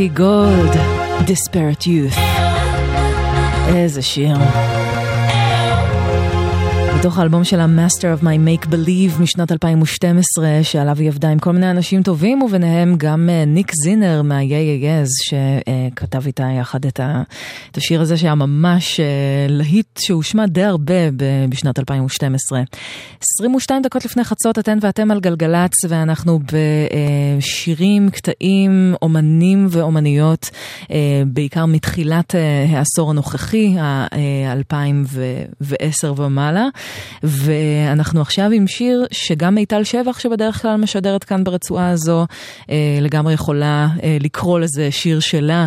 נתי גולד, Disparate Youth. איזה שיר. מתוך האלבום שלה Master of My Make Believe משנת 2012, שעליו היא עבדה עם כל מיני אנשים טובים, וביניהם גם אה, ניק זינר מה-Yeah שכתב איתה יחד את השיר הזה שהיה ממש אה, להיט שהושמע די הרבה בשנת 2012. 22 דקות לפני חצות אתן ואתם על גלגלצ, ואנחנו בשירים, קטעים, אומנים ואומניות, אה, בעיקר מתחילת אה, העשור הנוכחי, ה-2010 ומעלה. ואנחנו עכשיו עם שיר שגם מיטל שבח שבדרך כלל משדרת כאן ברצועה הזו, אה, לגמרי יכולה לקרוא לזה שיר שלה.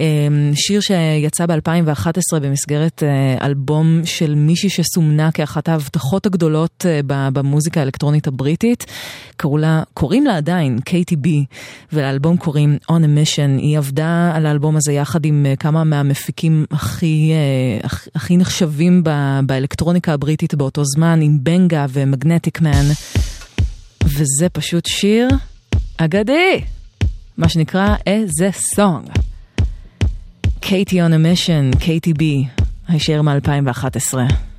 אה, שיר שיצא ב-2011 במסגרת אה, אלבום של מישהי שסומנה כאחת ההבטחות הגדולות אה, במוזיקה האלקטרונית הבריטית. קראו לה, קוראים לה עדיין קייטי בי, ולאלבום קוראים On a Mission. היא עבדה על האלבום הזה יחד עם אה, כמה מהמפיקים הכי, הכ- הכי נחשבים באלקטרוניקה הבריטית באותו זמן, עם בנגה ומגנטיק מן. וזה פשוט שיר אגדי, מה שנקרא איזה סונג. קייטי a mission, קייטי בי, הישאר מ-2011.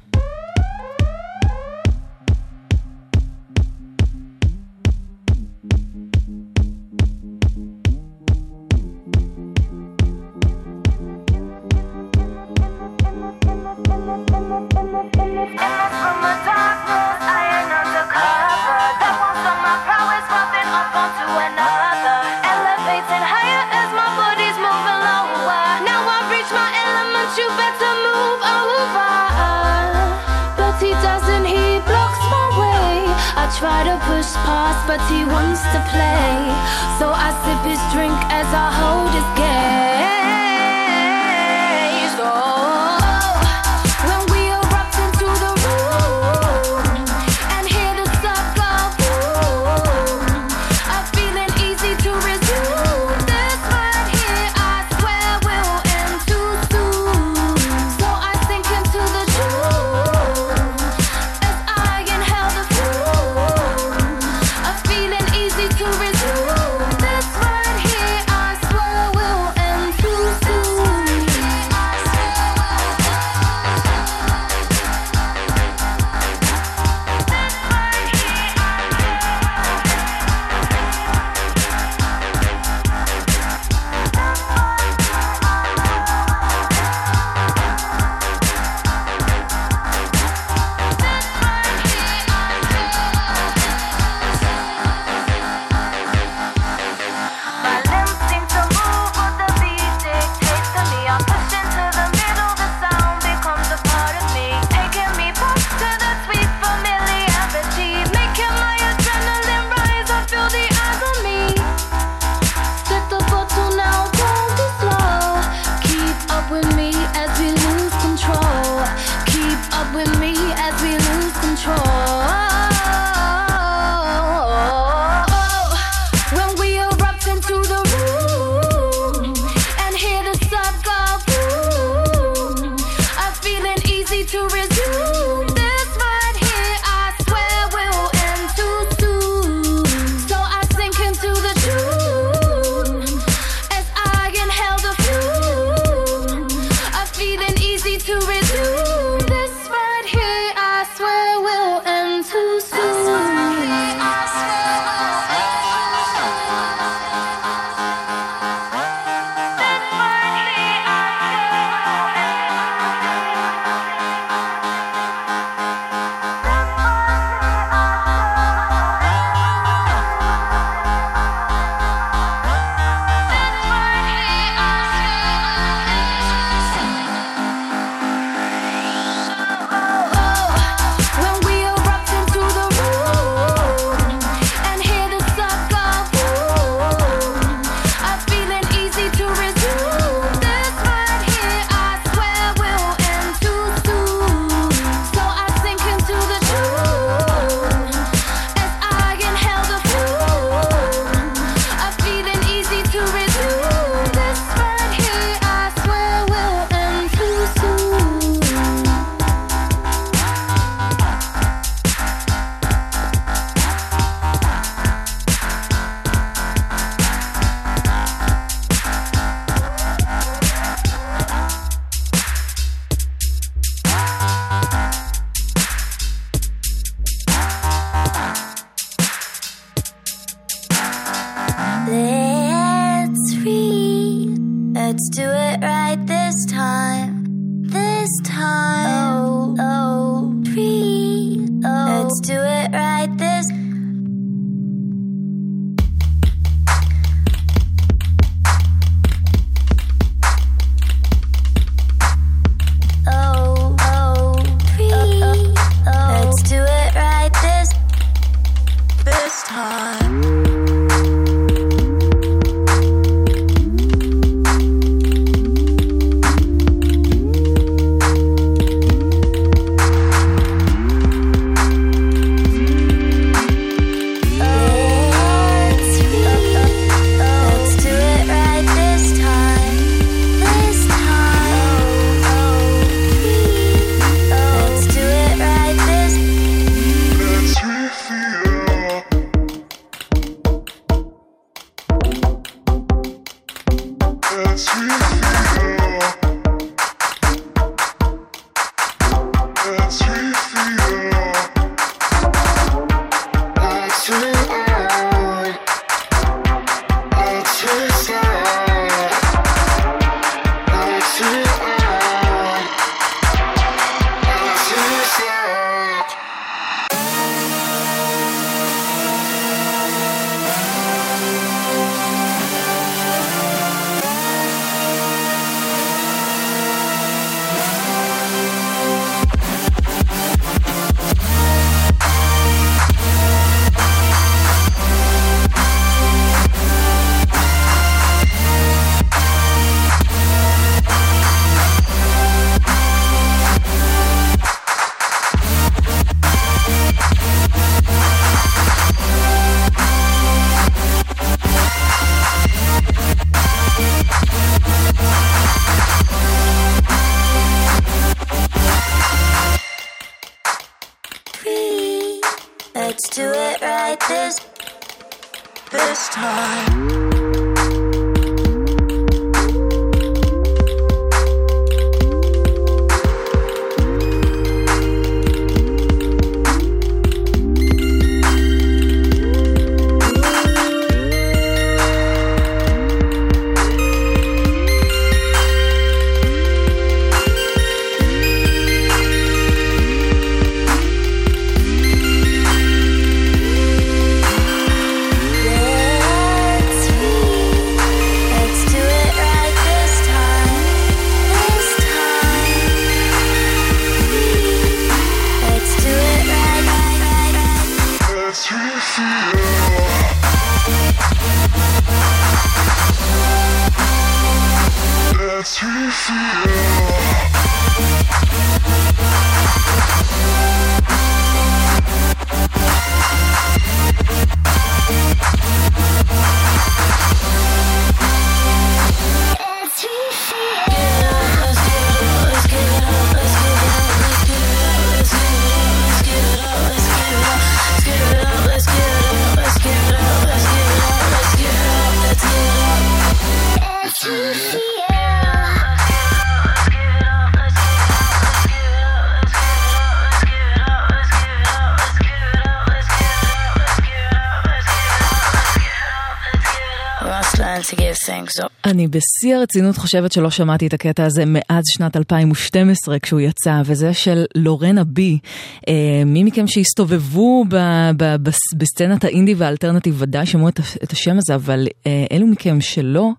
אני בשיא הרצינות חושבת שלא שמעתי את הקטע הזה מאז שנת 2012 כשהוא יצא, וזה של לורנה בי. אה, מי מכם שהסתובבו ב, ב, ב, בסצנת האינדי והאלטרנטיב ודאי שמעו את, השם הזה, אבל אה, אלו מכם שלא,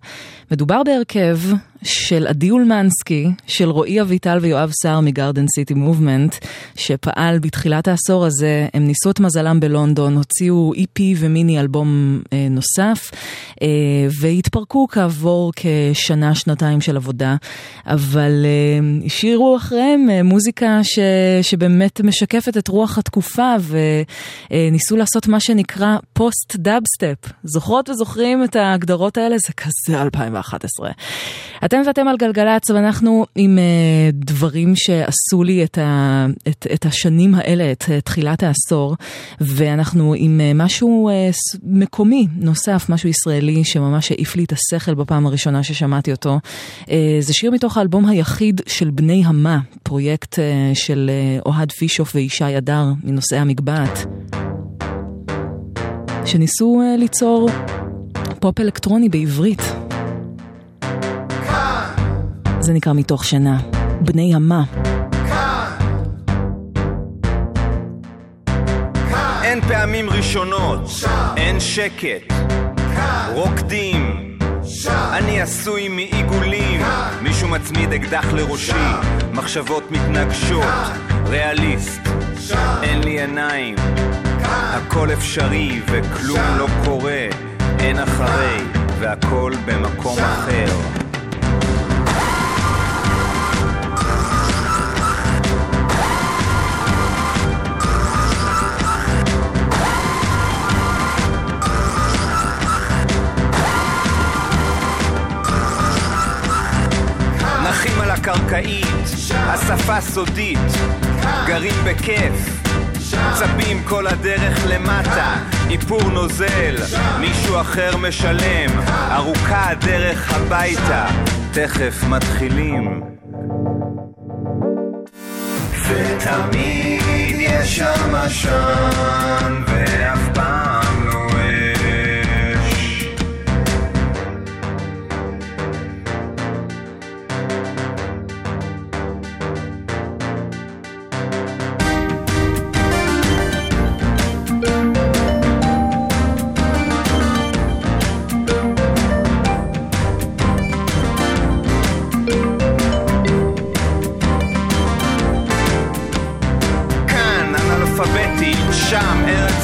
מדובר בהרכב של עדי אולמנסקי, של רועי אביטל ויואב סער מגרדן סיטי מובמנט, שפעל בתחילת העשור הזה, הם ניסו את מזלם בלונדון, הוציאו EP ומיני אלבום אה, נוסף, אה, והתפרקו כעבור כשנה, שנתיים של עבודה, אבל אה, השאירו אחריהם אה, מוזיקה ש, שבאמת משקפת את רוח התקופה, וניסו לעשות מה שנקרא post dubstep. זוכרות וזוכרים את ההגדרות האלה? זה כזה 2011. אתן ואתם על גלגלצ, ואנחנו עם אה, דברים שעשו לי את, ה, את, את השנים האלה, את אה, תחילת העשור, ואנחנו עם אה, משהו ס- מקומי נוסף, משהו ישראלי שממש העיף לי את השכל בפעם הראשונה ששמעתי אותו. אה, זה שיר מתוך האלבום היחיד של בני המה, פרויקט אה, של אה, אוהד פישוף וישי הדר מנושאי המגבעת, שניסו אה, ליצור פופ אלקטרוני בעברית. זה נקרא מתוך שינה. בני ימה. אין פעמים ראשונות, אין שקט, רוקדים, אני עשוי מעיגולים, מישהו מצמיד אקדח לראשי, מחשבות מתנגשות, ריאליסט, אין לי עיניים, הכל אפשרי וכלום לא קורה, אין אחרי, והכל במקום אחר. הקרקעית, השפה סודית, גרים בכיף, צפים כל הדרך למטה, איפור נוזל, מישהו אחר משלם, ארוכה הדרך הביתה, תכף מתחילים. ותמיד יש שם עשן, ואף פעם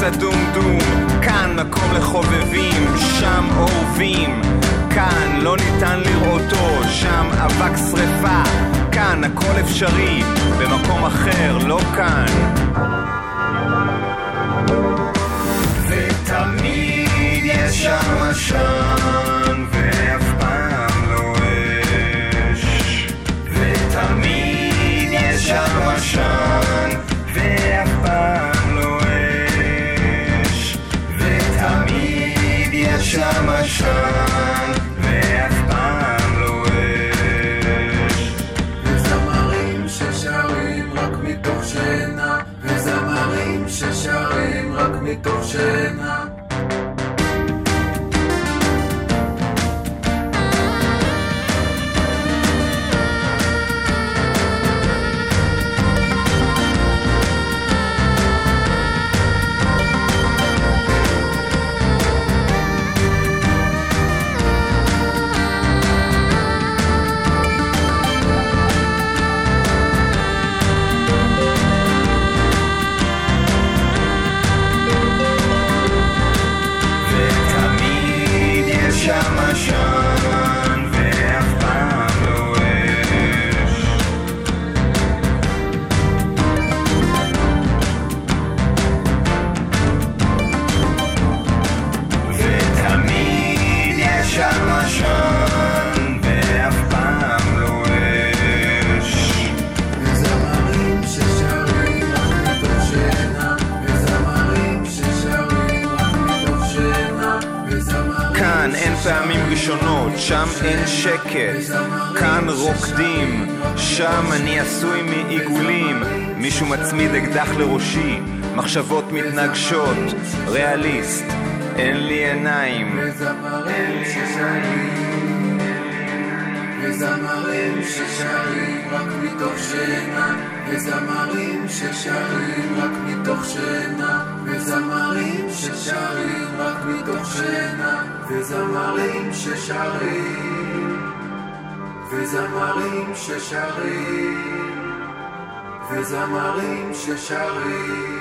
הדומדום, כאן מקום לחובבים, שם אורבים, כאן לא ניתן לראותו, שם אבק שרפה, כאן הכל אפשרי, במקום אחר, לא כאן. ותמיד יש שם עשן, ואף מתוך שינה. ראשונות, שם אין שקט. כאן רוקדים, שם אני עשוי מעיגולים. מישהו מצמיד אקדח לראשי, מחשבות מתנגשות, ריאליסט, אין לי עיניים. וזמרים ששרים רק מתוך שינה, וזמרים ששרים רק מתוך שינה, וזמרים ששרים רק מתוך שינה, וזמרים ששרים, וזמרים ששרים, וזמרים ששרים.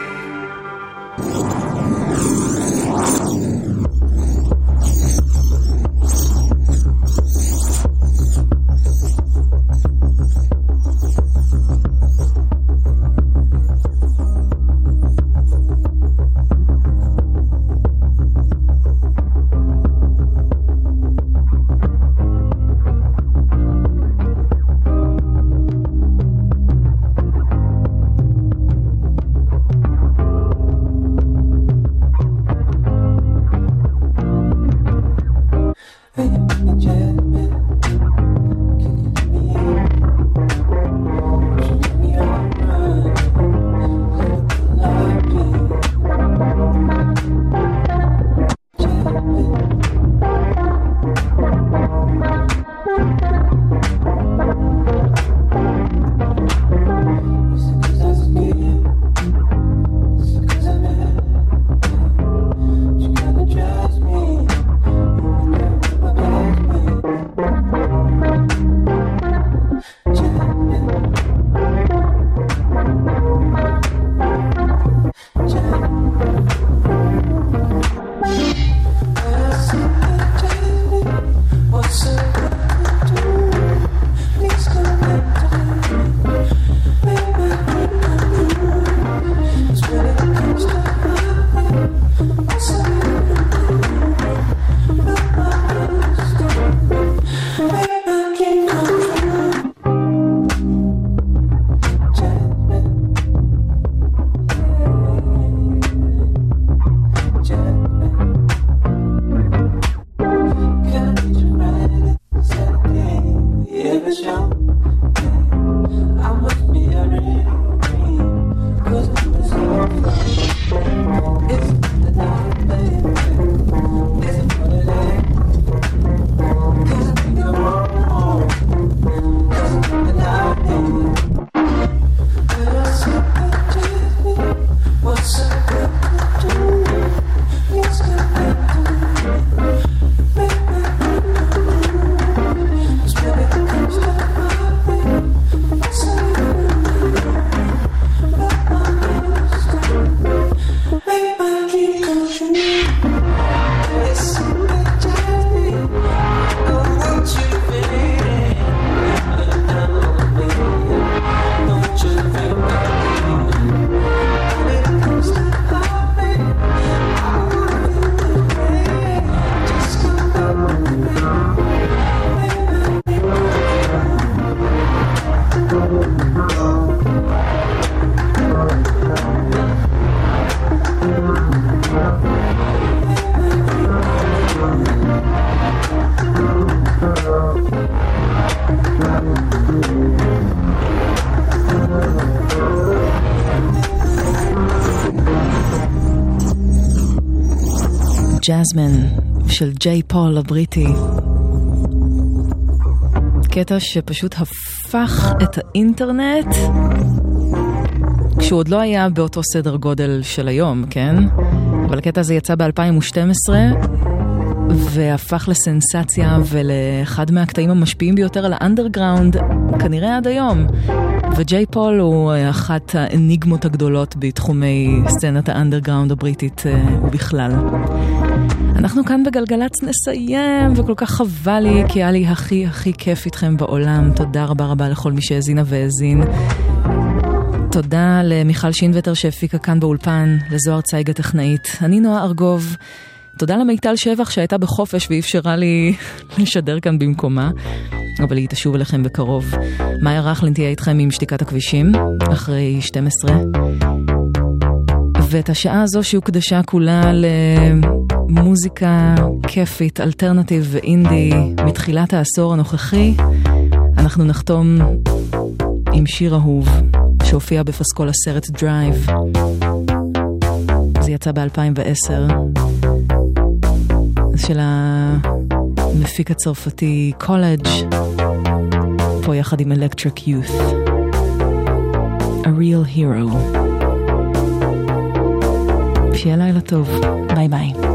Jasmine של ג'יי פול הבריטי. קטע שפשוט הפך את האינטרנט כשהוא עוד לא היה באותו סדר גודל של היום, כן? אבל הקטע הזה יצא ב-2012 והפך לסנסציה ולאחד מהקטעים המשפיעים ביותר על האנדרגראונד, כנראה עד היום. וג'יי פול הוא אחת האניגמות הגדולות בתחומי סצנת האנדרגראונד הבריטית אה, ובכלל. אנחנו כאן בגלגלצ נסיים, וכל כך חבל לי, כי היה לי הכי הכי כיף איתכם בעולם. תודה רבה רבה לכל מי שהאזינה והאזין. תודה למיכל שינווטר שהפיקה כאן באולפן, לזוהר צייג הטכנאית. אני נועה ארגוב. תודה למיטל שבח שהייתה בחופש ואפשרה לי לשדר כאן במקומה, אבל היא תשוב אליכם בקרוב. מאיה רכלין תהיה איתכם עם שתיקת הכבישים, אחרי 12. ואת השעה הזו שהוקדשה כולה למוזיקה כיפית, alternative ואינדי מתחילת העשור הנוכחי, אנחנו נחתום עם שיר אהוב שהופיע בפסקול הסרט Drive. זה יצא ב-2010. של המפיק הצרפתי קולג' פה יחד עם Electric Youth. A real hero. שיהיה לילה טוב. ביי ביי.